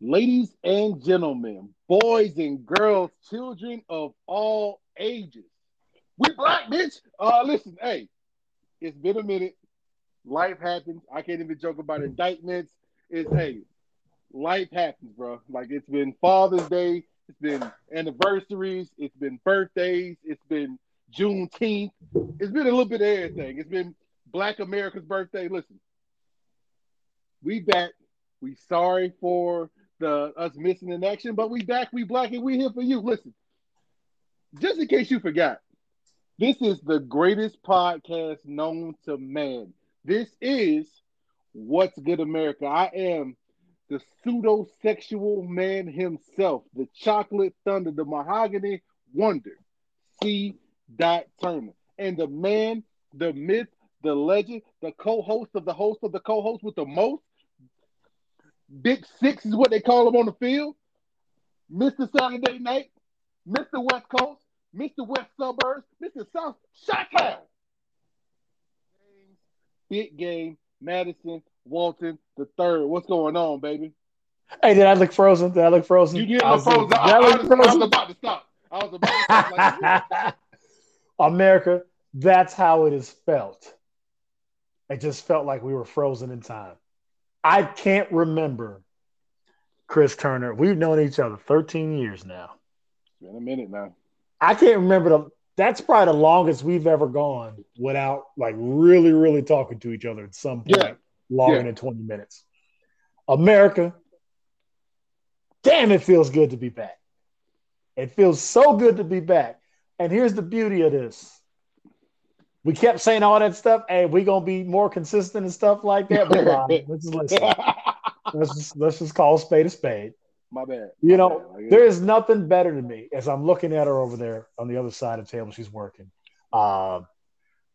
Ladies and gentlemen, boys and girls, children of all ages, we black, bitch. Uh, listen, hey, it's been a minute. Life happens. I can't even joke about indictments. It's hey, life happens, bro. Like it's been Father's Day, it's been anniversaries, it's been birthdays, it's been Juneteenth. It's been a little bit of everything. It's been Black America's birthday. Listen, we back. We sorry for the us missing in action, but we back. We black and we here for you. Listen, just in case you forgot, this is the greatest podcast known to man. This is What's Good America. I am the pseudo sexual man himself, the chocolate thunder, the mahogany wonder, C. Dot Turner. And the man, the myth, the legend, the co-host of the host of the co-host with the most. Big Six is what they call him on the field. Mr. Saturday Night, Mr. West Coast, Mr. West Suburbs, Mr. South Chi Big game, Madison, Walton, the third. What's going on, baby? Hey, did I look frozen? Did I look frozen? You did look frozen. I, I, I, was, I, was about to stop. I was about to stop. Like, America, that's how it is felt. It just felt like we were frozen in time. I can't remember Chris Turner. We've known each other 13 years now. It's been a minute now. I can't remember the that's probably the longest we've ever gone without like really, really talking to each other at some point yeah. longer yeah. than 20 minutes. America, damn, it feels good to be back. It feels so good to be back. And here's the beauty of this. We kept saying all that stuff. Hey, we gonna be more consistent and stuff like that. But let's just listen. let's just let's just call a spade a spade. My bad. You know, bad. there is nothing better to me as I'm looking at her over there on the other side of the table. She's working. Um,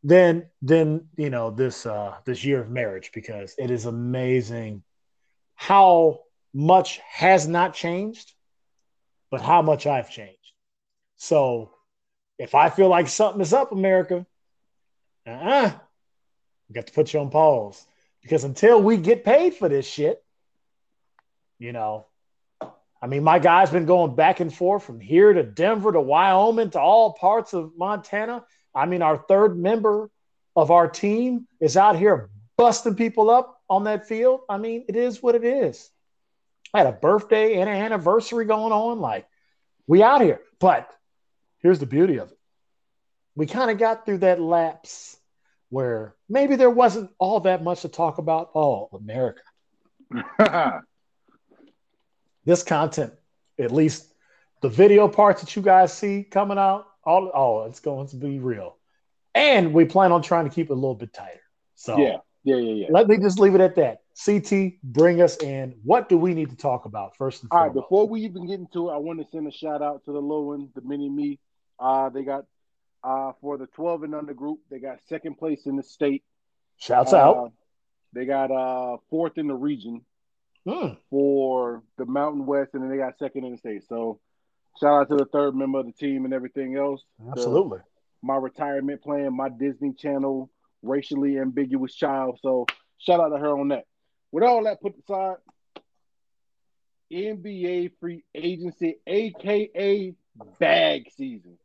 then, then you know this uh, this year of marriage because it is amazing how much has not changed, but how much I've changed. So, if I feel like something is up, America, uh-uh, we got to put you on pause because until we get paid for this shit, you know, I mean, my guy's been going back and forth from here to Denver to Wyoming to all parts of Montana. I mean, our third member of our team is out here busting people up on that field. I mean, it is what it is. I had a birthday and an anniversary going on. Like, we out here. But here's the beauty of it. We kind of got through that lapse where maybe there wasn't all that much to talk about. Oh, America. this content, at least the video parts that you guys see coming out, all oh, it's going to be real. And we plan on trying to keep it a little bit tighter. So yeah, yeah, yeah, yeah. Let me just leave it at that. CT, bring us in. What do we need to talk about first and All foremost? right, before we even get into it, I want to send a shout out to the low one, the mini me. Uh, they got uh for the 12 and under group, they got second place in the state. Shouts uh, out. They got uh fourth in the region hmm. for the Mountain West, and then they got second in the state. So shout out to the third member of the team and everything else. Absolutely. The, my retirement plan, my Disney Channel racially ambiguous child. So shout out to her on that. With all that put aside, NBA free agency, aka bag season.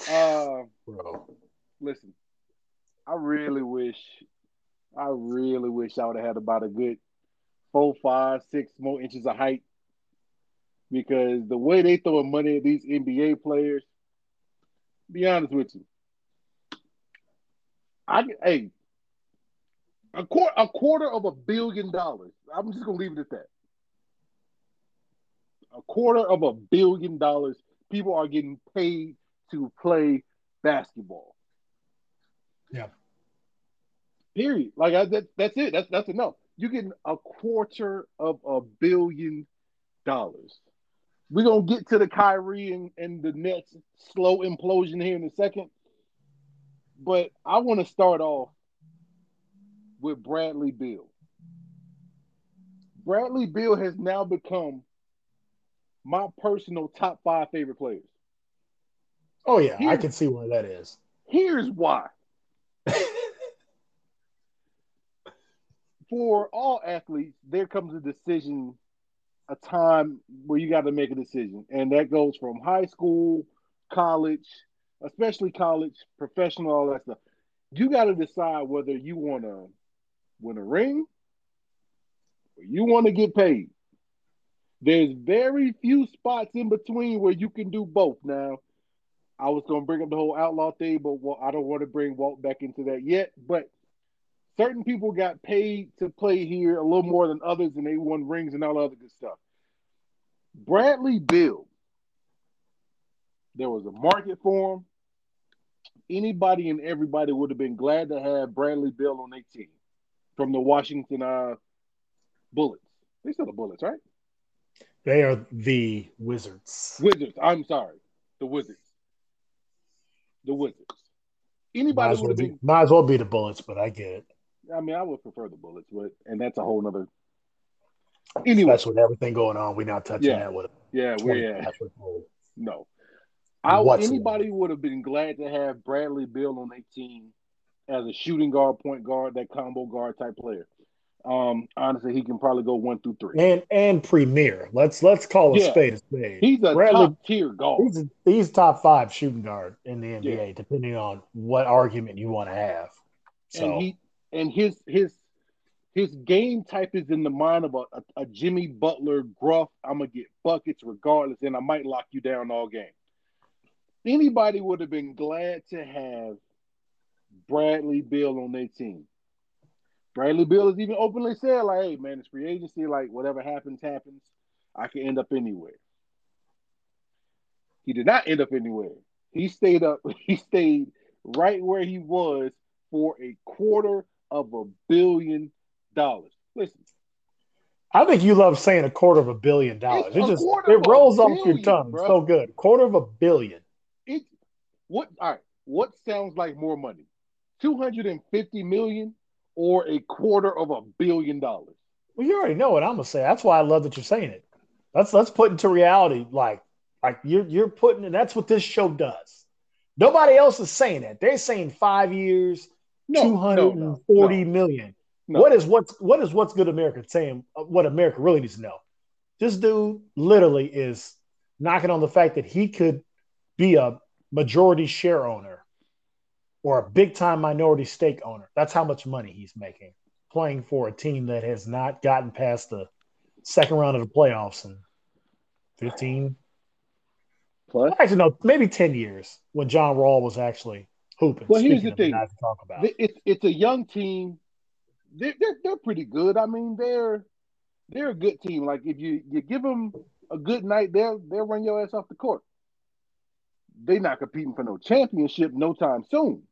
Uh, Bro. listen, I really wish, I really wish I would have had about a good four, five, six more inches of height. Because the way they throwing money at these NBA players, be honest with you, I hey, a quarter a quarter of a billion dollars. I'm just gonna leave it at that. A quarter of a billion dollars. People are getting paid to play basketball. Yeah. Period. Like I, that, that's it. That's that's enough you're getting a quarter of a billion dollars. We're gonna get to the Kyrie and, and the Nets slow implosion here in a second. But I want to start off with Bradley Beal. Bradley Beal has now become my personal top five favorite players. Oh yeah, here's, I can see why that is. Here's why. for all athletes, there comes a decision a time where you got to make a decision, and that goes from high school, college, especially college, professional, all that stuff. You got to decide whether you want to win a ring or you want to get paid. There's very few spots in between where you can do both. Now, I was going to bring up the whole outlaw thing, but well, I don't want to bring Walt back into that yet. But certain people got paid to play here a little more than others, and they won rings and all other good stuff. Bradley Beal, there was a market for him. Anybody and everybody would have been glad to have Bradley Beal on their team from the Washington uh, Bullets. They still the Bullets, right? They are the Wizards. Wizards. I'm sorry, the Wizards. The Wizards. Anybody would have be, been. Might as well be the Bullets, but I get it. I mean, I would prefer the Bullets, but and that's a whole nother. Anyway, Especially with everything going on, we're not touching Yeah. that with yeah, we're yeah. No. I, anybody would have been glad to have Bradley Beal on their team as a shooting guard, point guard, that combo guard type player. Um, honestly, he can probably go one through three. and and premier. Let's let's call a Yeah. spade a spade. He's a Bradley- top tier guard. He's he's top five shooting guard in the NBA, depending on what argument you want to have. So and he and his his his game type is in the mind of a, a, a Jimmy Butler gruff. I'm gonna get buckets regardless, and I might lock you down all game. Anybody would have been glad to have Bradley Beal on their team. Bradley Beal has even openly said, like, hey man, it's free agency, like whatever happens, happens. I can end up anywhere. He did not end up anywhere. He stayed up, he stayed right where he was for a quarter of a billion dollars. Listen, I think you love saying a quarter of a billion dollars. It just it rolls off your tongue bro. so good. Quarter of a billion. it what all right, what sounds like more money? 250 million or a quarter of a billion dollars? Well, you already know what I'm gonna say. That's why I love that you're saying it. Let's let's put into reality, like like you're you're putting, and that's what this show does. Nobody else is saying that. They're saying five years, No, two hundred and forty no, million. no. What is what's what is what's good America saying? uh, What America really needs to know. This dude literally is knocking on the fact that he could be a majority share owner or a big time minority stake owner. That's how much money he's making playing for a team that has not gotten past the second round of the playoffs in 15 Plus, actually no maybe 10 years when John Wall was actually hooping. Well, here's the thing. to talk about. it's it's a young team. They're, they're they're pretty good. I mean, they're they're a good team. Like if you you give them a good night, they'll they'll run your ass off the court. They're not competing for no championship no time soon.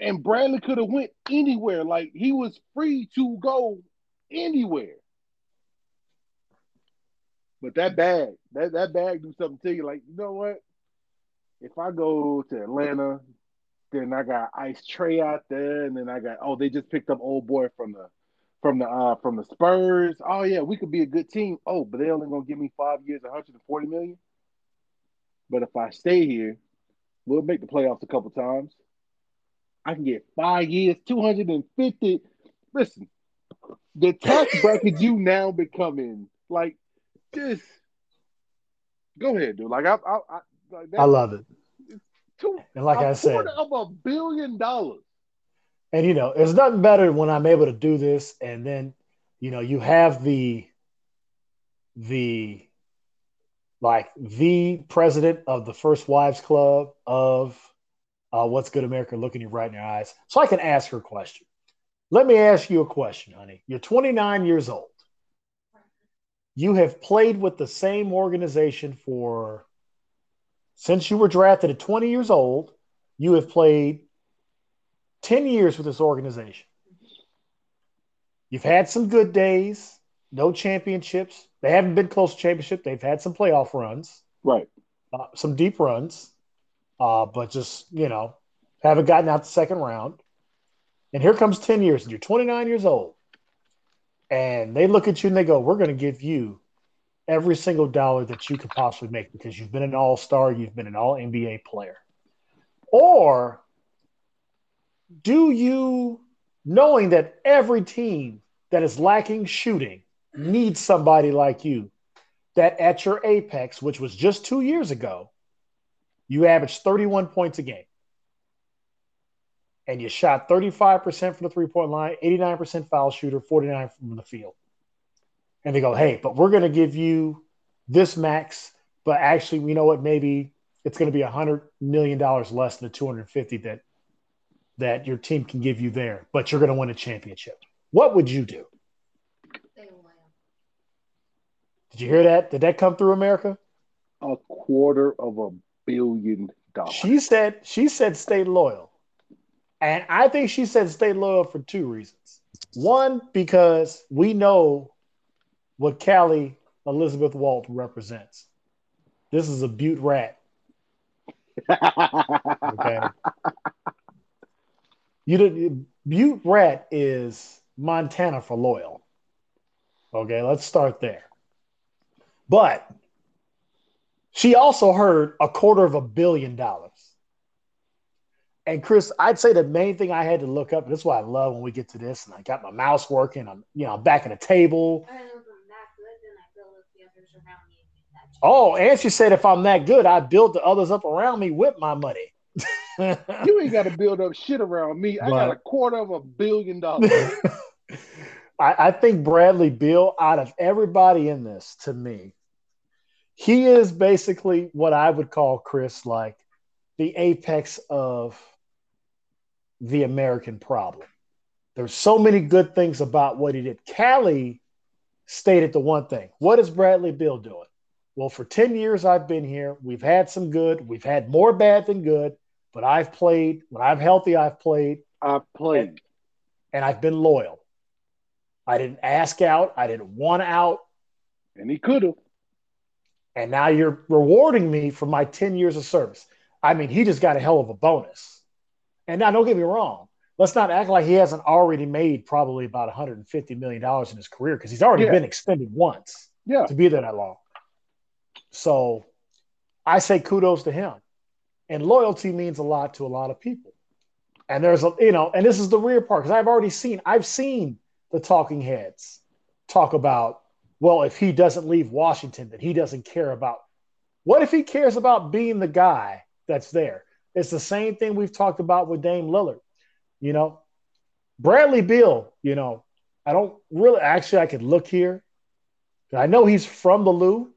And Bradley could have went anywhere. Like he was free to go anywhere. But that bag, that that bag do something to you. Like you know what? If I go to Atlanta, then I got Ice Trae out there, and then I got oh they just picked up old boy from the from the uh from the Spurs. Oh yeah, we could be a good team. Oh, but they only gonna give me five years, 140 million. But if I stay here, we'll make the playoffs a couple times. I can get five years, 250. Listen, the tax bracket you now becoming like just go ahead, dude. Like I, I, I like I love it. two, And like a I said, of a billion dollars. And you know, it's nothing better when I'm able to do this, and then you know, you have the the like the president of the First Wives Club of uh, What's Good America looking you right in your eyes, so I can ask her a question. Let me ask you a question, honey. You're 29 years old. You have played with the same organization for since you were drafted at 20 years old. You have played 10 years with this organization. You've had some good days, no championships. They haven't been close to championship. They've had some playoff runs, Right. uh, some deep runs, uh, but just, you know, haven't gotten out the second round. And here comes 10 years, and you're 29 years old. And they look at you and they go, We're going to give you every single dollar that you could possibly make because you've been an all star, you've been an all NBA player. Or do you, knowing that every team that is lacking shooting needs somebody like you that at your apex, which was just two years ago, you averaged 31 points a game. And you shot 35% from the three point line, 89% foul shooter, 49 from the field. And they go, hey, but we're going to give you this max, but actually, we know what? Maybe it's going to be $100 million less than the 250 that that your team can give you there, but you're going to win a championship. What would you do? Did you hear that? Did that come through America? A quarter of a billion dollars. She said she said stay loyal. And I think she said stay loyal for two reasons. One, because we know what Callie Elizabeth Walt represents. This is a butte rat. okay. You did Butte Rat is Montana for loyal. Okay, let's start there. But she also heard a quarter of a billion dollars. And Chris, I'd say the main thing I had to look up, and this is why I love when we get to this, and I got my mouse working, I'm you know, back at the table. Oh, and she said if I'm that good, I build the others up around me with my money. you ain't got to build up shit around me. I got a quarter of a billion dollars. I, I think Bradley Beal, out of everybody in this, to me, he is basically what I would call Chris like the apex of the American problem. There's so many good things about what he did. Callie stated the one thing. What is Bradley Beal doing? Well, for 10 years I've been here, we've had some good, we've had more bad than good, but I've played. When I'm healthy, I've played. I've played. And, and I've been loyal. I didn't ask out. I didn't want out. And he could have. And now you're rewarding me for my 10 years of service. I mean, he just got a hell of a bonus. And now, don't get me wrong. Let's not act like he hasn't already made probably about $150 million in his career because he's already yeah. been extended once yeah. to be there that long. So I say kudos to him. And loyalty means a lot to a lot of people. And there's a, you know, and this is the real part because I've already seen, I've seen the talking heads talk about, well, if he doesn't leave Washington, then he doesn't care about. What if he cares about being the guy that's there? It's the same thing we've talked about with Dame Lillard. You know, Bradley Beal, you know, I don't really actually I could look here. I know he's from the Lou,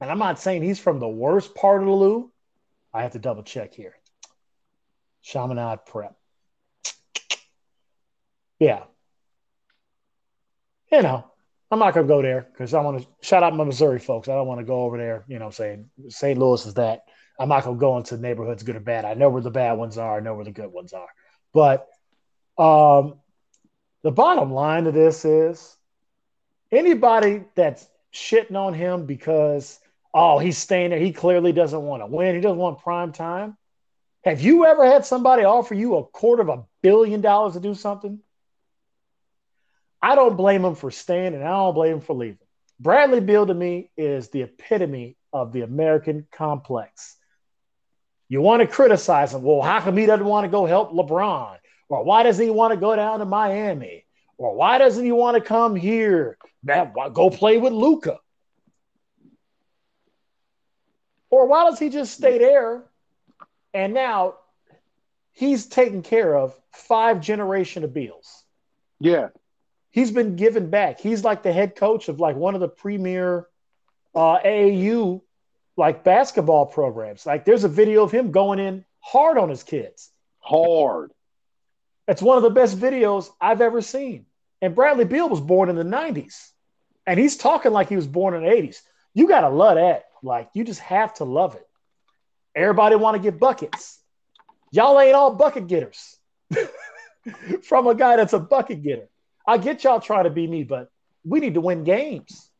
and I'm not saying he's from the worst part of the Lou. I have to double check here. Chaminade Prep. Yeah, you know, I'm not gonna go there because I want to shout out my Missouri folks. I don't want to go over there, you know, saying St. Louis is that. I'm not gonna go into neighborhoods good or bad. I know where the bad ones are. I know where the good ones are. But um, the bottom line of this is anybody that's shitting on him because oh he's staying there, he clearly doesn't want to win. He doesn't want prime time. Have you ever had somebody offer you a quarter of a billion dollars to do something? I don't blame him for staying and I don't blame him for leaving. Bradley Beal to me is the epitome of the American complex. You want to criticize him. Well, how come he doesn't want to go help LeBron? Or why doesn't he want to go down to Miami? Or why doesn't he want to come here? Man, go play with Luka. Or why does he just stay there? And now he's taking care of five generation of Beals. Yeah he's been given back. He's like the head coach of like one of the premier uh, AAU like basketball programs. Like there's a video of him going in hard on his kids. Hard. It's one of the best videos I've ever seen. And Bradley Beal was born in the 90s. And he's talking like he was born in the 80s. You got to love that. Like you just have to love it. Everybody want to get buckets. Y'all ain't all bucket getters. From a guy that's a bucket getter. I get y'all trying to be me, but we need to win games.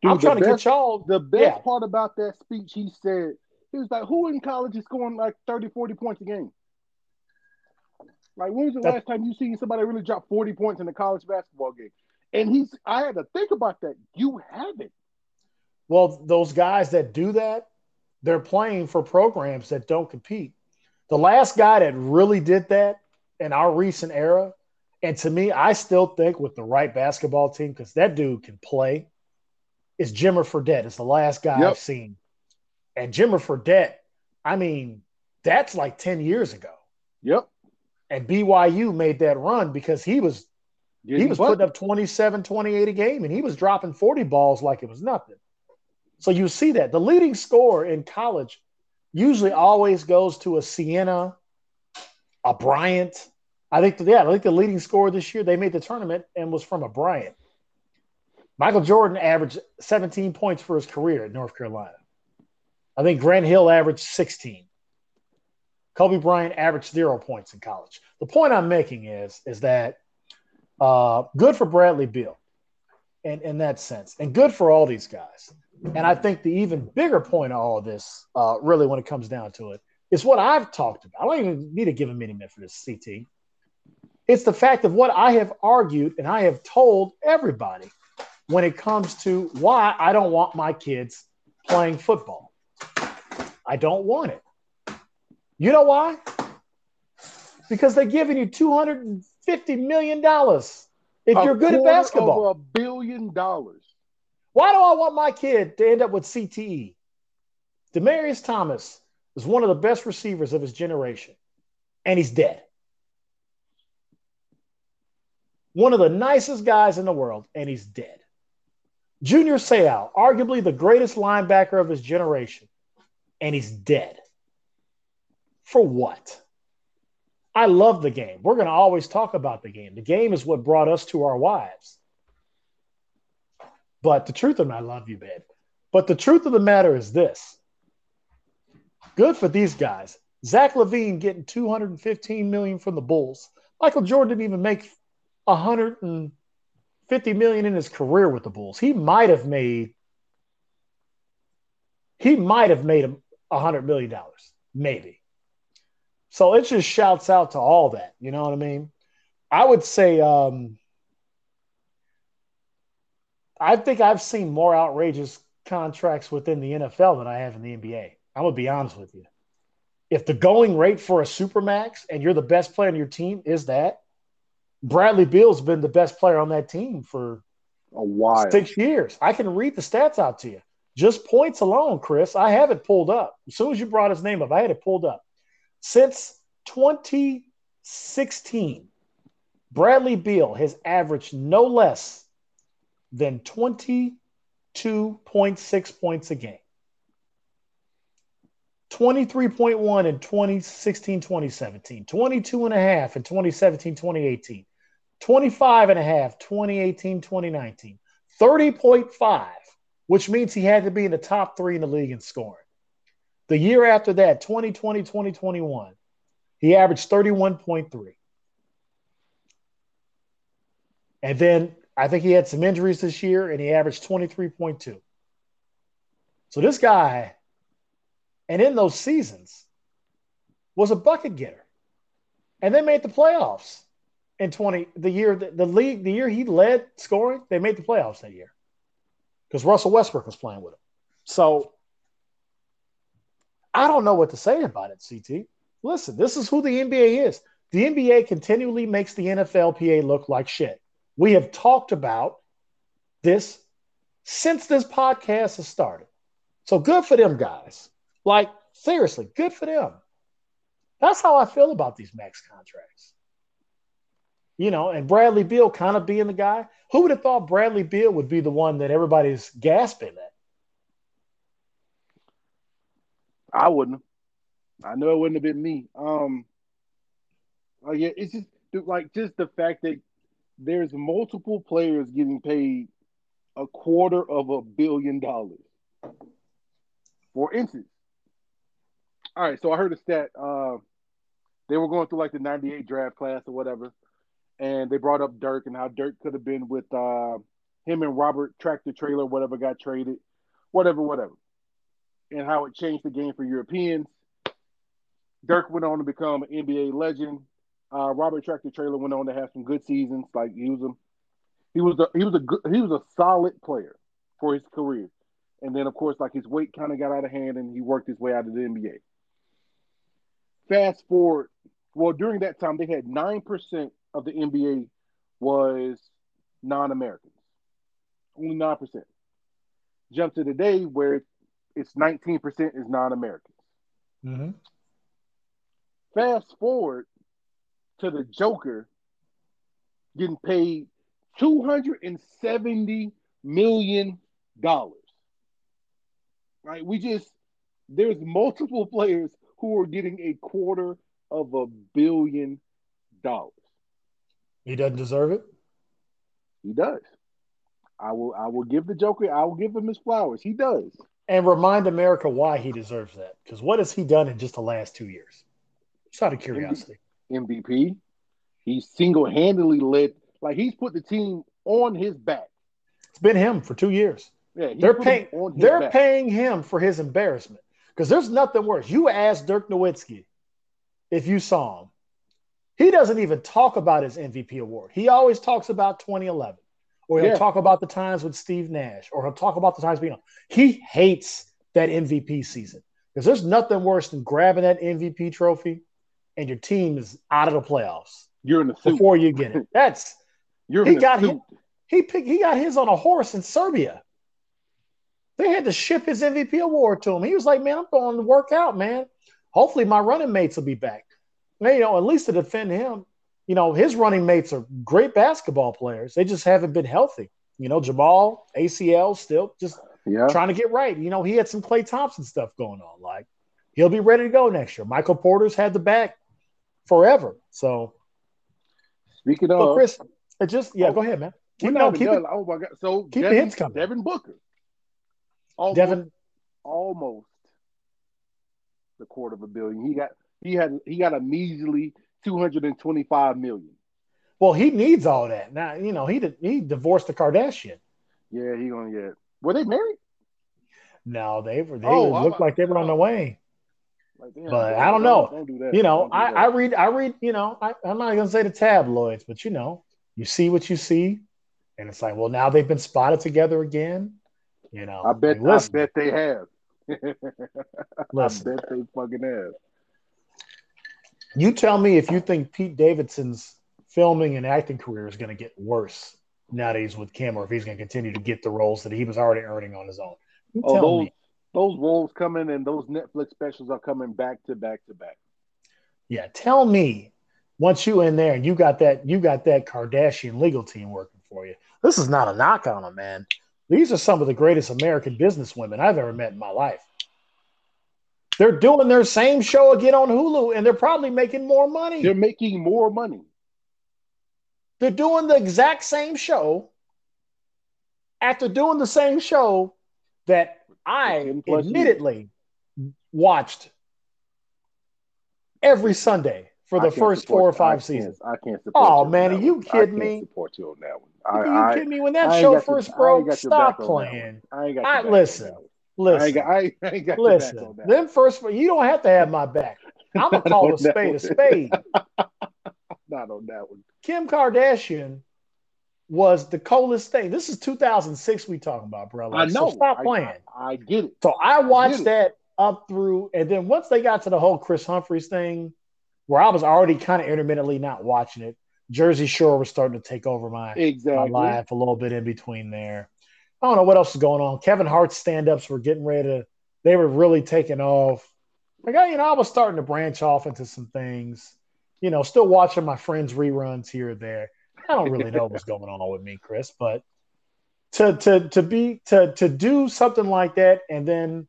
Dude, I'm trying to get y'all. The best yeah. part about that speech, he said, he was like, who in college is scoring like 30, 40 points a game? Like, when was the last time you seen somebody really drop 40 points in a college basketball game? And he's, I had to think about that. You haven't. Well, those guys that do that, they're playing for programs that don't compete. The last guy that really did that in our recent era And to me, I still think with the right basketball team, because that dude can play, is Jimmer Fredette. It's the last guy yep. I've seen. And Jimmer Fredette, I mean, that's like 10 years ago. Yep. And BYU made that run because he was Getting he was putting up 27, 28 a game, and he was dropping 40 balls like it was nothing. So you see that. The leading scorer in college usually always goes to a Siena, a Bryant. I think, yeah, I think the leading scorer this year, they made the tournament and was from a Bryant. Michael Jordan averaged 17 points for his career at North Carolina. I think Grant Hill averaged 16. Kobe Bryant averaged zero points in college. The point I'm making is, is that uh, good for Bradley Beal in, in that sense, and good for all these guys. And I think the even bigger point of all of this, uh, really, when it comes down to it, is what I've talked about. I don't even need to give a mini minute for this CT. It's the fact of what I have argued and I have told everybody when it comes to why I don't want my kids playing football. I don't want it. You know why? Because they're giving you $250 million if a you're good at basketball. Over a billion dollars. Why do I want my kid to end up with CTE? Demaryius Thomas is one of the best receivers of his generation, and he's dead. One of the nicest guys in the world, and he's dead. Junior Seau, arguably the greatest linebacker of his generation, and he's dead. For what? I love the game. We're going to always talk about the game. The game is what brought us to our wives. But the truth of it, I love you, babe. But the truth of the matter is this good for these guys. Zach LaVine getting 215 million from the Bulls. Michael Jordan didn't even make 150 million in his career with the Bulls. He might have made he might have made a hundred million dollars, maybe. So it just shouts out to all that. You know what I mean? I would say um, I think I've seen more outrageous contracts within the NFL than I have in the NBA. I'm gonna be honest with you. If the going rate for a supermax and you're the best player on your team is that, Bradley Beal's been the best player on that team for a while, six years. I can read the stats out to you. Just points alone, Chris. I have it pulled up. As soon as you brought his name up, I had it pulled up. Since 2016, Bradley Beal has averaged no less than 22.6 points a game. 23.1 in 2016 2017, 22 and a half in 2017 2018, 25 and a half 2018 2019, 30.5, which means he had to be in the top three in the league in scoring. The year after that, 2020 2021, he averaged 31.3. And then I think he had some injuries this year and he averaged 23.2. So this guy, and in those seasons, was a bucket getter. And they made the playoffs in 20 the year the, the league, the year he led scoring, they made the playoffs that year. Because Russell Westbrook was playing with him. So I don't know what to say about it, CT. Listen, this is who the NBA is. The NBA continually makes the NFLPA look like shit. We have talked about this since this podcast has started. So good for them guys. Like, seriously, good for them. That's how I feel about these max contracts. You know, and Bradley Beal kind of being the guy. Who would have thought Bradley Beal would be the one that everybody's gasping at? I wouldn't. I know it wouldn't have been me. Um, oh yeah, it's just like just the fact that there's multiple players getting paid a quarter of a billion dollars. For instance, all right, so I heard a stat. Uh, they were going through like the 98 draft class or whatever, and they brought up Dirk and how Dirk could have been with uh, him and Robert Tractor Traylor, whatever got traded, whatever, whatever, and how it changed the game for Europeans. Dirk went on to become an NBA legend. Uh, Robert Tractor Traylor went on to have some good seasons. Like he was a he was a he was a good he was a solid player for his career. And then of course like his weight kind of got out of hand and he worked his way out of the NBA. Fast forward, well during that time they had nine percent of the NBA was non-Americans, only nine percent. Jump to today where it's nineteen percent is non-Americans. Mm-hmm. Fast forward to the Joker getting paid two hundred and seventy million dollars. Right? We just there's multiple players who are getting a quarter of a billion dollars. He doesn't deserve it. He does. I will I will give the Joker, I will give him his flowers. He does. And remind America why he deserves that. Because what has he done in just the last two years? Just out of curiosity. MVP. He single handedly led, like he's put the team on his back. It's been him for two years. Yeah, They're paying. They're back. paying him for his embarrassment. Because there's nothing worse. You ask Dirk Nowitzki if you saw him. He doesn't even talk about his MVP award. He always talks about 2011, or he'll Yeah. talk about the times with Steve Nash, or he'll talk about the times being on. He hates that MVP season because there's nothing worse than grabbing that MVP trophy and your team is out of the playoffs You're in the suit. before you get it. That's You're he got him. he picked, he got his on a horse in Serbia. They had to ship his MVP award to him. He was like, "Man, I'm going to work out, man. Hopefully, my running mates will be back." You know, at least to defend him, you know, his running mates are great basketball players. They just haven't been healthy. You know, Jamal ACL still just Yeah. trying to get right. You know, he had some Klay Thompson stuff going on. Like he'll be ready to go next year. Michael Porter's had the back forever. So, Speaking of, Chris, it just yeah, Oh, go ahead, man. Keep, no, keep it, Oh my god! So keep the hits coming. Devin Booker, almost, Devin. almost the quarter of a billion. He got he had he got a measly two hundred and twenty five million. Well, he needs all that. Now, you know, he he divorced the Kardashian. Yeah, he gonna get. Were they married? No, they were they Oh, looked like they were on the way. Like, damn, But I don't know. Don't do that. You know, do I. I read I read, you know, I, I'm not gonna say the tabloids, but you know, you see what you see, and it's like, well, now they've been spotted together again. You know, I bet. I bet they have. listen. I bet they fucking have. You tell me if you think Pete Davidson's filming and acting career is going to get worse nowadays with Kim, or if he's going to continue to get the roles that he was already earning on his own. You Oh, those me. those roles coming and those Netflix specials are coming back to back to back. Yeah, tell me once you in there and you got that you got that Kardashian legal team working for you. This is not a knock on them, man. These are some of the greatest American businesswomen I've ever met in my life. They're doing their same show again on Hulu, and they're probably making more money. They're making more money. They're doing the exact same show after doing the same show that I 10 years. admittedly watched every Sunday for the first four or. I five seasons. I can't support. Oh, you man, are you. I kidding can't me? Support you on that one. Are you I, I, kidding me? When that show your- first broke, stop back on that playing. I ain't got I- on listen. I ain't got. I ain't, got listen. your back on that. Them first, you don't have to have my back. I'm gonna call a Not on that spade a spade. Not on that one. Kim Kardashian was the coolest thing. This is 2006 we talking about, bro. I know. So stop I- playing. I, I get it. So I watched it. that up through, and then once they got to the whole Kris Humphries thing, where I was already kind of intermittently not watching it, Jersey Shore was starting to take over my, my life a little bit in between there. I don't know what else is going on. Kevin Hart's stand ups were getting ready to, they were really taking off. Like, I, you know, I was starting to branch off into some things, you know, still watching my friends' reruns here or there. I don't really know what's going on with me, Chris, but to to to be to to do something like that and then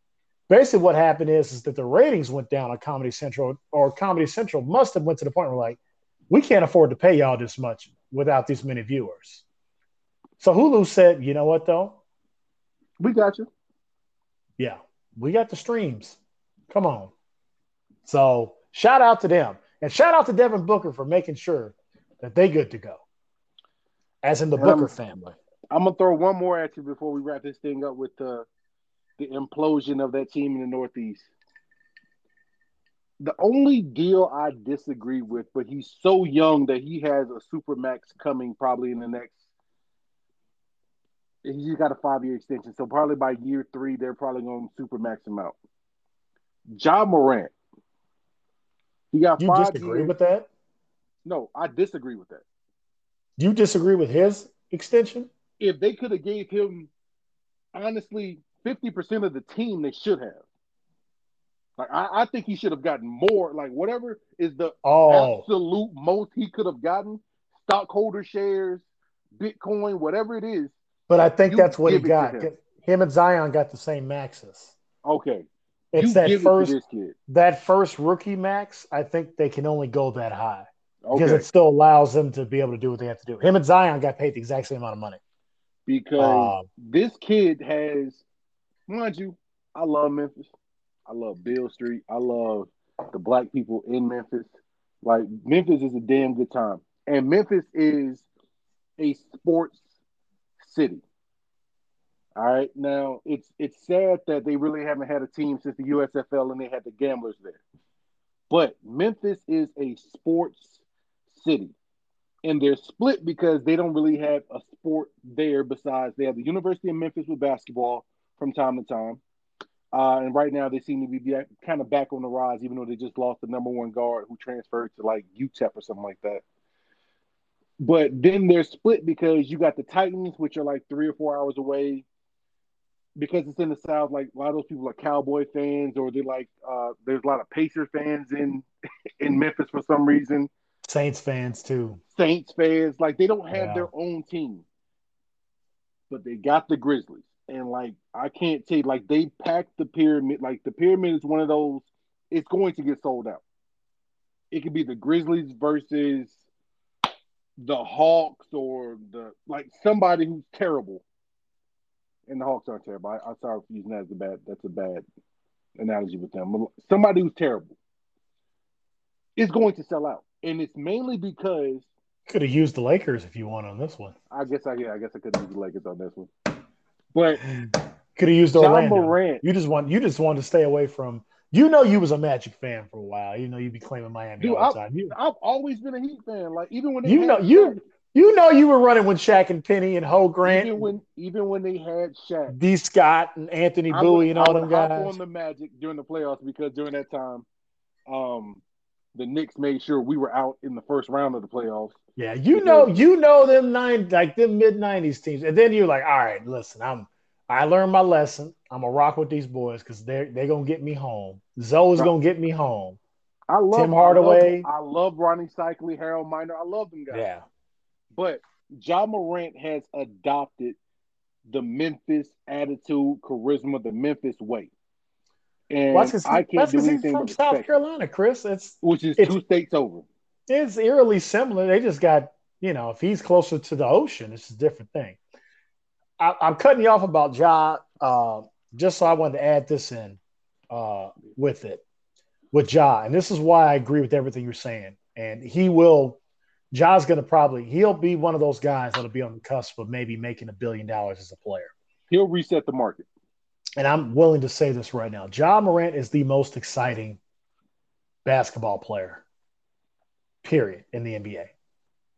basically what happened is is that the ratings went down on Comedy Central or Comedy Central must have went to the point where like we can't afford to pay y'all this much without these many viewers. So Hulu said, you know what though? We got you. Yeah, we got the streams. Come on. So shout out to them. And shout out to Devin Booker for making sure that they good to go. As in the Um, Booker family. I'm gonna throw one more at you before we wrap this thing up with the the implosion of that team in the Northeast. The only deal I disagree with, but he's so young that he has a super max coming probably in the next. He's got a five year extension, so probably by year three they're probably going to super max him out. Ja Morant, he got You five disagree years. with that? No, I disagree with that. Do you disagree with his extension? If they could have gave him honestly 50% of the team they should have. Like I, I think he should have gotten more. Like whatever is the Oh, absolute most he could have gotten, stockholder shares, Bitcoin, whatever it is. But I think You that's what he give it to got. him. Him and Zion got the same maxes. Okay, It's you that first it to this kid. that first rookie max. I think they can only go that high because it still allows them to be able to do what they have to do. Him and Zion got paid the exact same amount of money. because Uh, this kid has, mind you, I love Memphis. I love Beale Street. I love the black people in Memphis. Like Memphis is a damn good time, and Memphis is a sports city. All right, now it's it's sad that they really haven't had a team since the USFL and they had the gamblers there. But Memphis is a sports city. And they're split because they don't really have a sport there besides they have the University of Memphis with basketball from time to time. Uh, and right now they seem to be kind of back on the rise, even though they just lost the number one guard who transferred to like UTEP or something like that. But then they're split because you got the Titans, which are like three or four hours away. Because it's in the South, like a lot of those people are Cowboy fans, or they like uh, there's a lot of Pacer fans in in Memphis for some reason. Saints fans too. Saints fans, like they don't have Yeah. their own team, but they got the Grizzlies, and like I can't say like they packed the pyramid. Like the pyramid is one of those. It's going to get sold out. It could be the Grizzlies versus the Hawks or the like somebody who's terrible. And the Hawks aren't terrible. I, I'm sorry for using that as a bad. That's a bad analogy with them. Somebody who's terrible is going to sell out, and it's mainly because Could have used the Lakers if you want on this one. I guess I yeah, I guess I could use the Lakers on this one. But Could have used John Orlando. Morant, You just want you just want to stay away from. You know you was a Magic fan for a while. You know you'd be claiming Miami Dude, all the time. You, I've always been a Heat fan. Like even when you know you you know you were running when Shaq and Penny and Ho Grant, even when even when they had Shaq, D. Scott and Anthony I Bowie would, and all them guys. on the Magic during the playoffs because during that time, um, the Knicks made sure we were out in the first round of the playoffs. Yeah, you know, you know them nine like them mid nineties teams, and then you're like, all right, listen, I'm I learned my lesson. I'm gonna rock with these boys because they're they're gonna get me home. Zoe's Right. gonna get me home. I love Tim Hardaway. I love, I love Rony Seikaly, Harold Miner. I love them guys. Yeah, But Ja Morant has adopted the Memphis attitude, charisma, the Memphis way. And well, that's I can't that's do anything from South respect, Carolina, Chris. It's which is It's- two states over. it's eerily similar. They just got you know, if he's closer to the ocean, it's a different thing. I, I'm cutting you off about Ja, uh, just so I wanted to add this in uh, with it with Ja, and this is why I agree with everything you're saying. And he will, Ja's going to probably he'll be one of those guys that'll be on the cusp of maybe making a billion dollars as a player. He'll reset the market. And I'm willing to say this right now: Ja Morant is the most exciting basketball player, period, in the NBA.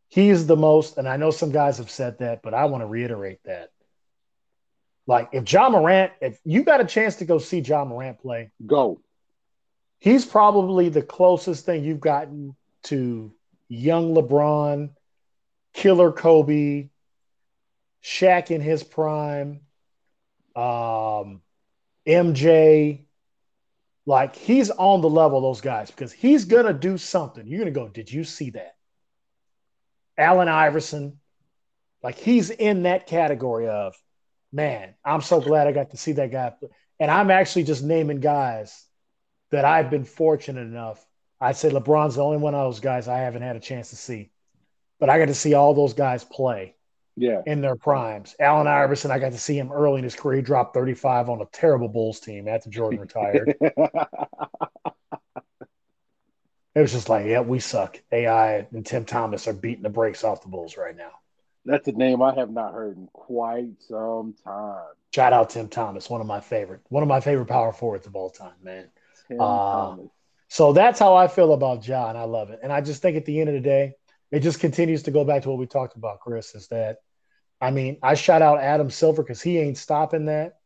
He's the most, and I know some guys have said that, but I want to reiterate that. Like, if Ja Morant, if you got a chance to go see Ja Morant play, Go. he's probably the closest thing you've gotten to young LeBron, killer Kobe, Shaq in his prime, um, MJ. Like he's on the level of those guys because he's gonna do something. You're gonna go, did you see that? Allen Iverson, like he's in that category of man. I'm so glad I got to see that guy. And I'm actually just naming guys that I've been fortunate enough. I'd say LeBron's the only one of those guys I haven't had a chance to see. But I got to see all those guys play Yeah. in their primes. Allen Iverson, I got to see him early in his career. He dropped 35 on a terrible Bulls team after Jordan retired. It was just like, yeah, we suck. AI and Tim Thomas are beating the brakes off the Bulls right now. That's a name I have not heard in quite some time. Shout out Tim Thomas, one of my favorite, one of my favorite power forwards of all time, man. Tim Uh, So that's how I feel about John. I love it. And I just think at the end of the day, it just continues to go back to what we talked about, Chris, is that I mean, I shout out Adam Silver because he ain't stopping that.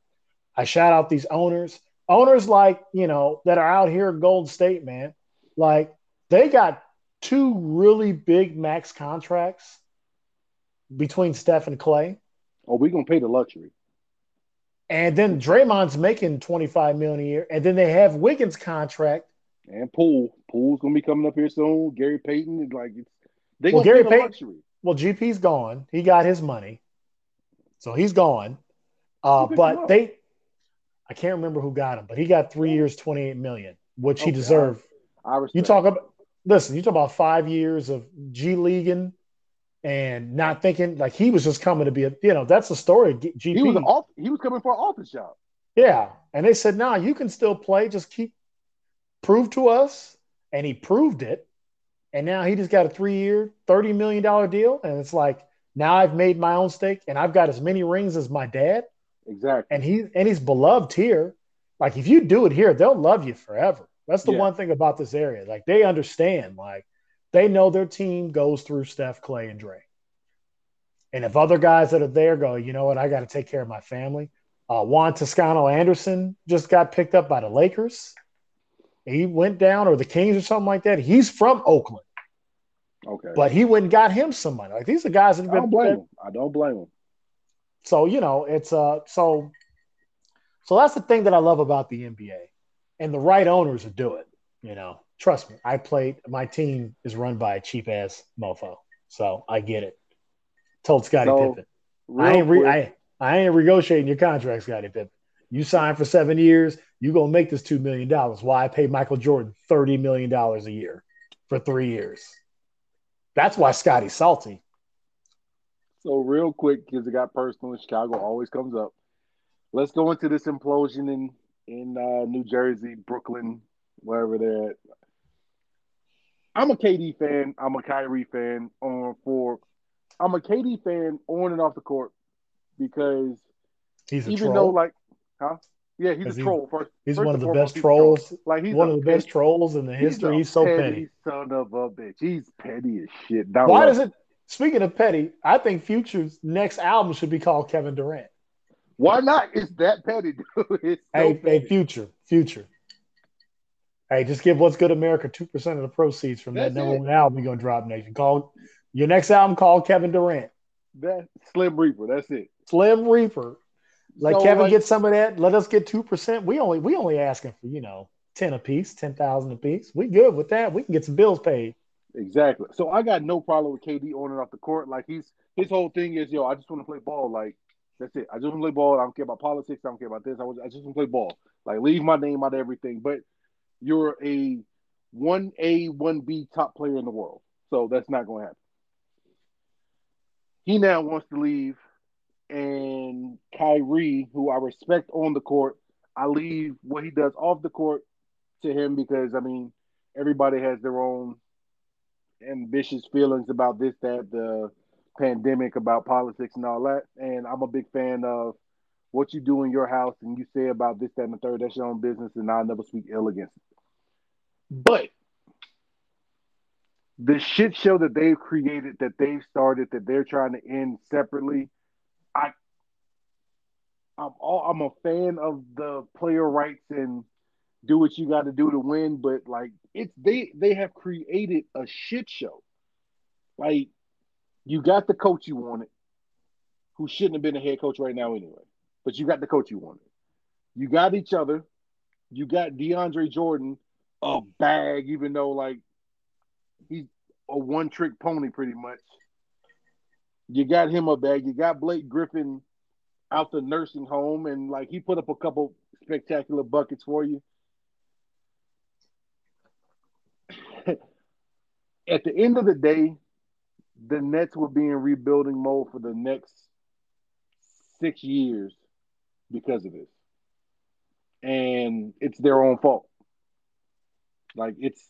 I shout out these owners, owners like, you know, that are out here in Golden State, man. Like they got two really big max contracts between Steph and Klay. Oh, we're gonna pay the luxury. And then Draymond's making 25 million a year. And then they have Wiggins' contract. And Poole. Poole's gonna be coming up here soon. Gary Payton is like it's they Well, gonna Gary Payton- luxury. Well, GP's gone. He got his money. So he's gone. Uh, Who picked him but they I can't remember who got him, but he got three years, 28 million, which he Okay, deserved. I respect. You talk about listen, you talk about five years of G Leaguing and not thinking like he was just coming to be a you know, that's the story GP. he was an off, he was coming for an office job. Yeah. And they said, nah, you can still play. Just keep prove to us. And he proved it. And now he just got a three year, $30 million deal. And it's like, now I've made my own stake and I've got as many rings as my dad. Exactly. And he and he's beloved here. Like if you do it here, they'll love you forever. That's the Yeah. one thing about this area. Like they understand, like they know their team goes through Steph, Klay, and Dre. And if other guys that are there go, you know what, I got to take care of my family. Uh, Juan Toscano Anderson just got picked up by the Lakers. He went down, or the Kings, or something like that. He's from Oakland, Okay. but he went and got him some money. Like these are guys that have I don't blame him. I don't blame him. so you know, it's uh so so that's the thing that I love about the NBA. And the right owners do it, you know. Trust me. I played my team is run by a cheap ass mofo. So I get it. Told Scottie So, Pippen. I ain't re- I, I ain't negotiating your contract, Scottie Pippen. You signed for seven years, you gonna make this two million dollars. Why I pay Michael Jordan thirty million dollars a year for three years. That's why Scottie's salty. So real quick, because it got personal, and Chicago always comes up. Let's go into this implosion in in uh, New Jersey, Brooklyn, wherever they're at. I'm a KD fan. I'm a Kyrie fan. On for, I'm a KD fan on and off the court because He's a even troll. though like, huh? Yeah, he's a troll. First, he's first one of the best he's a troll. trolls. Like he's one of the best trolls in the history. He's, so petty. Son of a bitch. He's petty as shit. Not Why does it? Speaking of petty, I think Future's next album should be called Kevin Durant. Why not? It's that petty, dude. It's so Hey, petty. hey, Future, Future. Hey, just give What's Good America two percent of the proceeds from that number it. one album you're gonna drop. Nation, call your next album called Kevin Durant, That Slim Reaper. That's it. Slim Reaper. Let So, Kevin like- get some of that. Let us get two percent. We only we only asking for you know ten a piece, ten thousand a piece. We good with that. We can get some bills paid. Exactly. So I got no problem with KD on and off the court. Like he's his whole thing is, yo, I just want to play ball. Like that's it. I just want to play ball. I don't care about politics. I don't care about this. I, was, I just want to play ball. Like leave my name out of everything. But you're a one A, one B top player in the world. So that's not going to happen. He now wants to leave, and Kyrie, who I respect on the court, I leave what he does off the court to him because I mean everybody has their own ambitious feelings about this, that, the pandemic, about politics and all that. And I'm a big fan of what you do in your house and you say about this, that, and the third. That's your own business, and I'll never speak ill against it. But the shit show that they've created, that they've started, that they're trying to end separately, I I'm all I'm a fan of the player rights and do what you got to do to win, but like it's they they have created a shit show. Like you got the coach you wanted, who shouldn't have been a head coach right now anyway, but you got the coach you wanted. You got each other. You got DeAndre Jordan a bag, even though like he's a one trick pony pretty much. You got him a bag. You got Blake Griffin out the nursing home, and like he put up a couple spectacular buckets for you. At the end of the day, the Nets will be in rebuilding mode for the next six years because of this. And it's their own fault. Like it's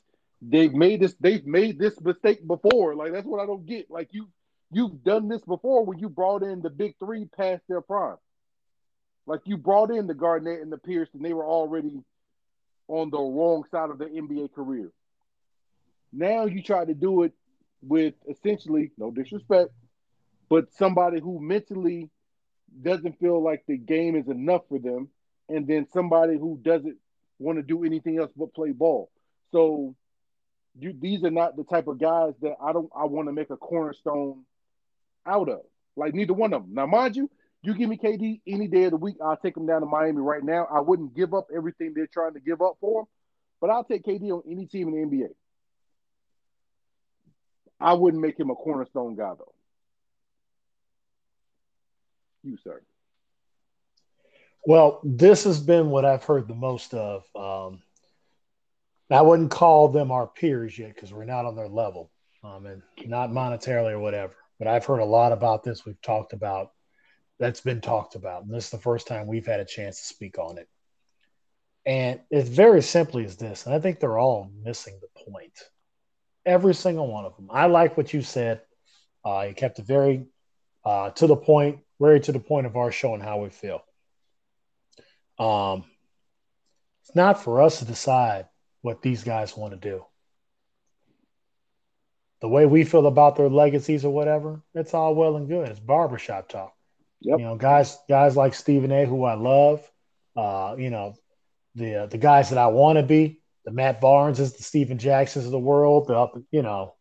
they've made this they've made this mistake before. Like that's what I don't get. Like you you've done this before when you brought in the big three past their prime. Like you brought in the Garnett and the Pierce, and they were already on the wrong side of their NBA career. Now you try to do it with essentially, no disrespect, but somebody who mentally doesn't feel like the game is enough for them, and then somebody who doesn't want to do anything else but play ball. So you these are not the type of guys that I don't I want to make a cornerstone out of. Like neither one of them. Now, mind you, you give me KD any day of the week, I'll take him down to Miami right now. I wouldn't give up everything they're trying to give up for him, but I'll take KD on any team in the NBA. I wouldn't make him a cornerstone guy though. You, sir. Well, this has been what I've heard the most of. Um, I wouldn't call them our peers yet because we're not on their level, um, and not monetarily or whatever. But I've heard a lot about this. We've talked about that's been talked about, and this is the first time we've had a chance to speak on it. And it's very simply as this, and I think they're all missing the point. Every single one of them. I like what you said. Uh, you kept it very uh, to the point, very to the point of our show and how we feel. Um, it's not for us to decide what these guys want to do. The way we feel about their legacies or whatever, it's all well and good. It's barbershop talk. Yep. You know, guys, guys like Stephen A, who I love. Uh, you know, the uh, the guys that I want to be, the Matt Barneses, the Stephen Jacksons of the world, the up, you know,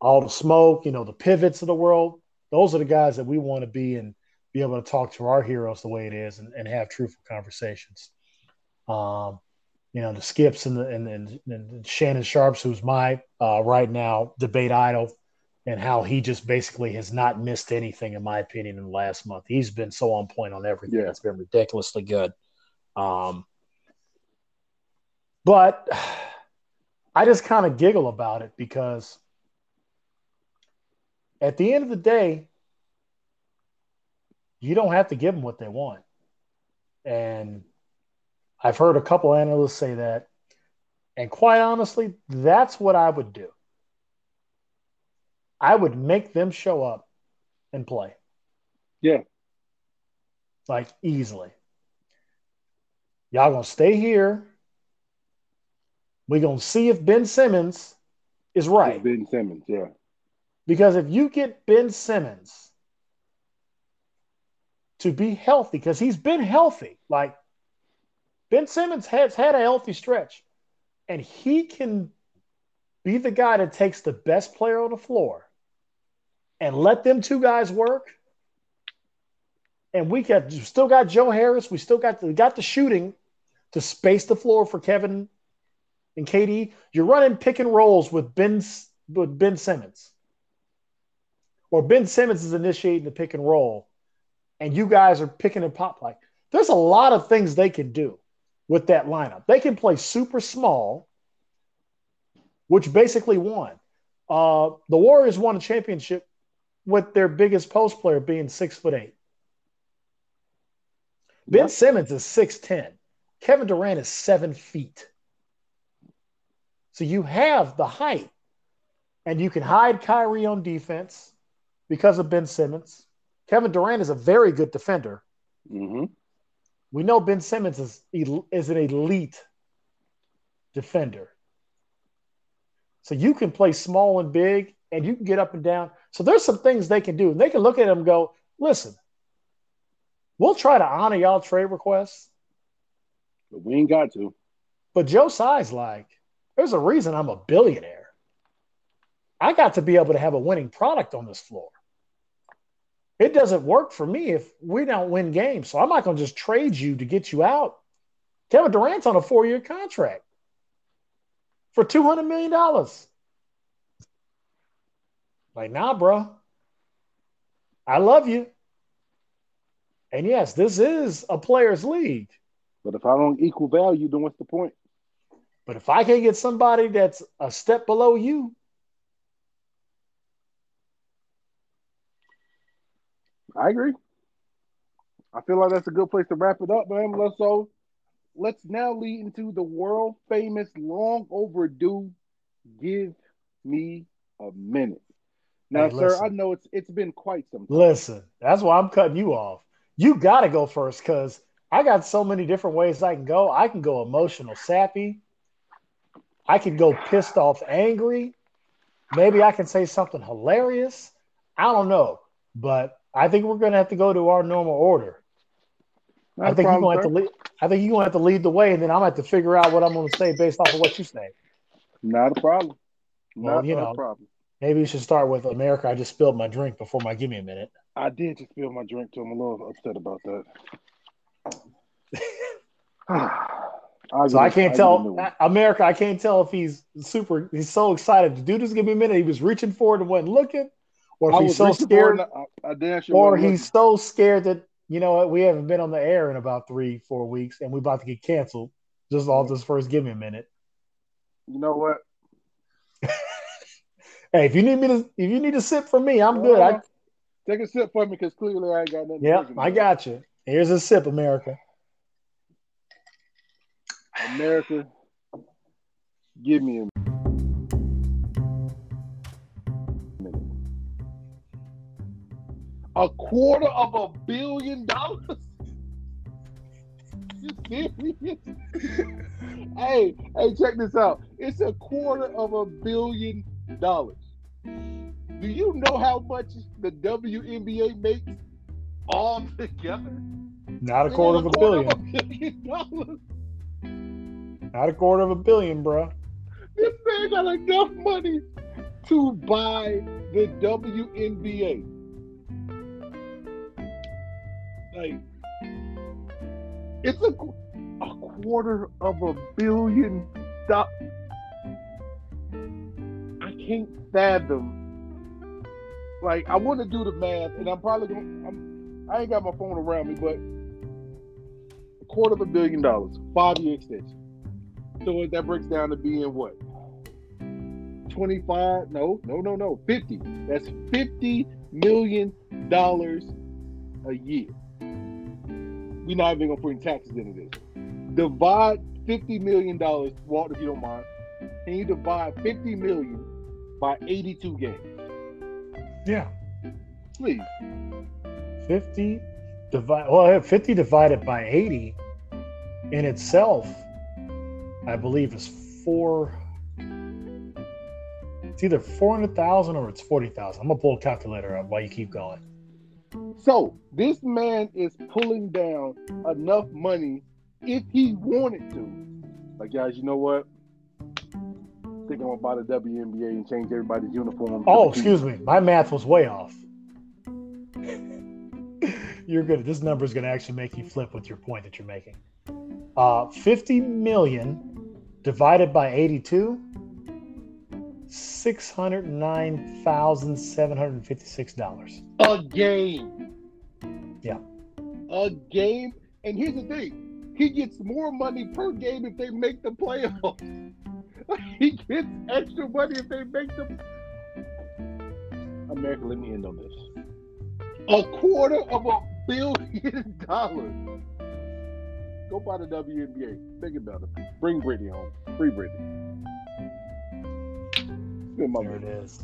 all the smoke, you know, the pivots of the world. Those are the guys that we want to be and be able to talk to our heroes the way it is and, and have truthful conversations. Um, you know, the skips and the and, and, and Shannon Sharpes, who's my uh, right now debate idol, and how he just basically has not missed anything, in my opinion, in the last month. He's been so on point on everything. Yeah. It's been ridiculously good. Um, but I just kind of giggle about it because at the end of the day, you don't have to give them what they want. And I've heard a couple analysts say that. And quite honestly, that's what I would do. I would make them show up and play. Yeah. Like easily. Y'all gonna stay here. We're gonna see if Ben Simmons is right. Ben Simmons, yeah. Because if you get Ben Simmons to be healthy, because he's been healthy, like Ben Simmons has had a healthy stretch, and he can be the guy that takes the best player on the floor and let them two guys work. And we got still got Joe Harris. We still got the, got the shooting to space the floor for Kevin and KD. You're running pick and rolls with Ben with Ben Simmons, or Ben Simmons is initiating the pick and roll, and you guys are picking and pop like. There's a lot of things they can do with that lineup. They can play super small, which basically won. Uh, the Warriors won a championship with their biggest post player being six foot eight. Ben yep. Simmons is 6'10. Kevin Durant is seven feet. So you have the height, and you can hide Kyrie on defense because of Ben Simmons. Kevin Durant is a very good defender. Mm-hmm. We know Ben Simmons is, is an elite defender. So you can play small and big, and you can get up and down. So there's some things they can do. And they can look at them and go, listen, we'll try to honor y'all trade requests. But we ain't got to. But Joe Tsai's like, there's a reason I'm a billionaire. I got to be able to have a winning product on this floor it doesn't work for me if we don't win games. So I'm not going to just trade you to get you out. Kevin Durant's on a four year contract for $200 million. Like, nah, bro. I love you. And yes, this is a players' league. But if I don't equal value, then what's the point? But if I can't get somebody that's a step below you, I agree. I feel like that's a good place to wrap it up, man. Let's so let's now lead into the world famous, long overdue. Give me a minute. Now, hey, sir, I know it's it's been quite some time. Listen, that's why I'm cutting you off. You got to go first because I got so many different ways I can go. I can go emotional, sappy. I can go pissed off, angry. Maybe I can say something hilarious. I don't know, but I think we're going to have to go to our normal order. Not I think you're going to have to lead. I think you're going to have to lead the way, and then I'm going to have to figure out what I'm going to say based off of what you say. Not a problem. Not well, you know, problem. Maybe you should start with America. I just spilled my drink before my give me a minute. I did just spill my drink too. I'm a little upset about that. Ah, so I can't tell America. I can't tell if he's super. He's so excited to do this. Give me a minute. He was reaching for it and wasn't looking, or if he's so scared, I, I or he's so scared that you know what? We haven't been on the air in about three, four weeks, and we're about to get canceled. Just all this first. Give me a minute. You know what? hey, if you need me to, if you need to sip for me, I'm good. I take a sip for me because clearly I ain't got nothing. Yeah, I got you. Here's a sip, America. America, give me a A quarter of a billion dollars. You serious? hey, hey, check this out. It's a quarter of a billion dollars. Do you know how much the WNBA makes all together? Not a quarter, of a, quarter. Of a billion dollars. Not a quarter of a billion, bro. This man got enough money to buy the WNBA. Like, it's a, a quarter of a billion dollars. I can't fathom. Like, I want to do the math, and I'm probably going. I'm, I ain't got my phone around me, but a quarter of a billion dollars, five year extension. So that breaks down to being what? 25? No, no, no, no. 50. That's 50 million dollars a year. We're not even gonna put taxes into this. Divide 50 million dollars, Walt, if you don't mind. Can you divide 50 million by 82 games? Yeah. Please. 50 divide well 50 divided by 80 in itself I believe is four. It's either four hundred thousand or it's forty thousand. I'm gonna pull a calculator up while you keep going. So this man is pulling down enough money if he wanted to. Like guys, you know what? I think I'm gonna buy the WNBA and change everybody's uniform. Oh, excuse me, my math was way off. you're good. This number is gonna actually make you flip with your point that you're making. Uh, 50 million divided by 82 $609,756. A game. Yeah. A game. And here's the thing he gets more money per game if they make the playoffs. he gets extra money if they make the. America, let me end on this. A quarter of a billion dollars Go buy the WNBA. Think about it. Bring Brittney home. Free Brittney. Good there it is.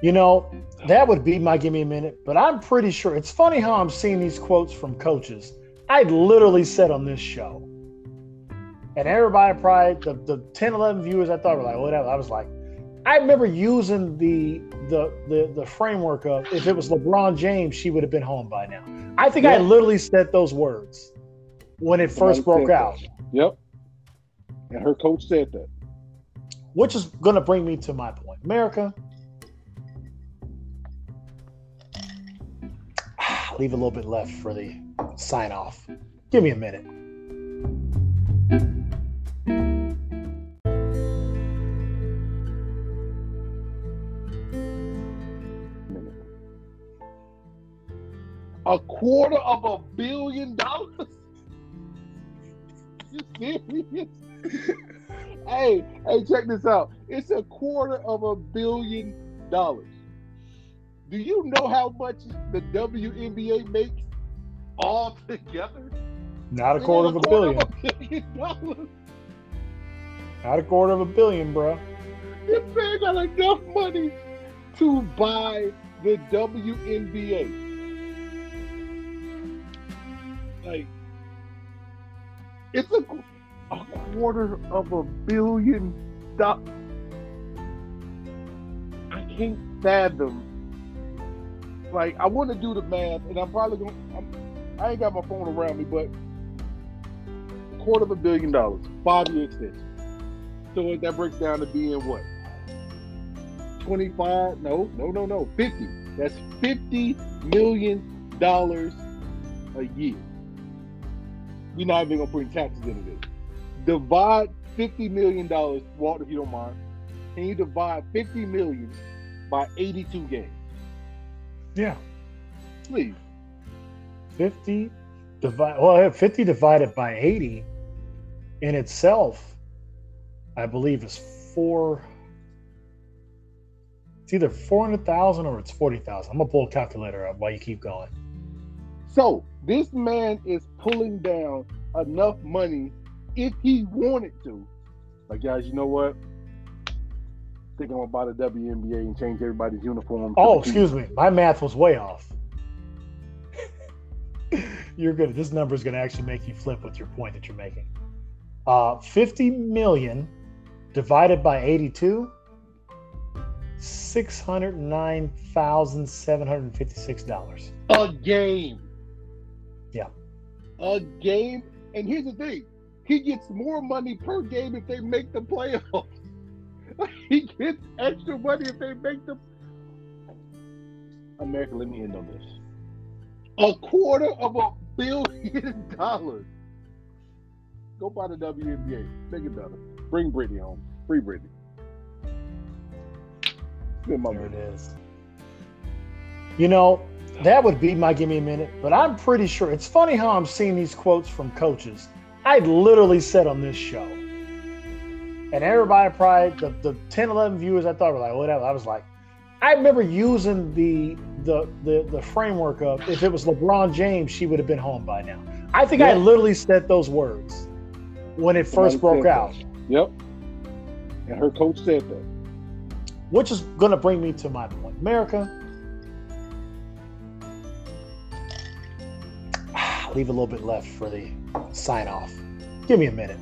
You know, that would be my give me a minute, but I'm pretty sure it's funny how I'm seeing these quotes from coaches. I literally said on this show, and everybody probably the, the 10, 11 viewers I thought were like, whatever. I was like, I remember using the the the the framework of if it was LeBron James, she would have been home by now. I think yeah. I literally said those words when it first broke out. That. Yep. And her coach said that. Which is going to bring me to my point. America, leave a little bit left for the sign off. Give me a minute. A quarter of a billion dollars? you serious? Hey, hey, check this out. It's a quarter of a billion dollars. Do you know how much the WNBA makes all together? Not a quarter, of a, quarter billion. Of a billion dollars. Not a quarter of a billion, bro. This man got enough money to buy the WNBA. Like, it's a, a quarter of a billion dollars. I can't fathom. Like, I want to do the math, and I'm probably going. to I ain't got my phone around me, but a quarter of a billion dollars, five year extension. So that breaks down to being what? 25. No, no, no, no. 50. That's 50 million dollars a year. We're not even gonna put taxes into this. Divide 50 million dollars, Walt, if you don't mind. Can you divide 50 million by 82 games? Yeah. Please. 50 divide well 50 divided by 80 in itself i believe is four it's either 400000 or it's 40000 i'm gonna pull a calculator up while you keep going So this man is pulling down enough money if he wanted to. Like guys, you know what? I think I'm gonna buy the WNBA and change everybody's uniform. oh excuse me my math was way off you're good this number is going to actually make you flip with your point that you're making uh 50 million divided by 82 $609,756 a game. Yeah. A game. And here's the thing. He gets more money per game if they make the playoffs. he gets extra money if they make the America, let me end on this. A quarter of a billion dollars. Go buy the WNBA. Make it better. Bring Brittney home. Free Brittney. Good my There it is. You know, that would be my give me a minute, but I'm pretty sure it's funny how I'm seeing these quotes from coaches. I literally said on this show, and everybody probably, the, the 10, 11 viewers I thought were like, whatever. I was like, I remember using the, the the the framework of if it was LeBron James, she would have been home by now. I think I literally said those words when it first broke out. that. Yep. And her coach said that. which is going to bring me to my point. America, leave a little bit left for the sign off. Give me a minute.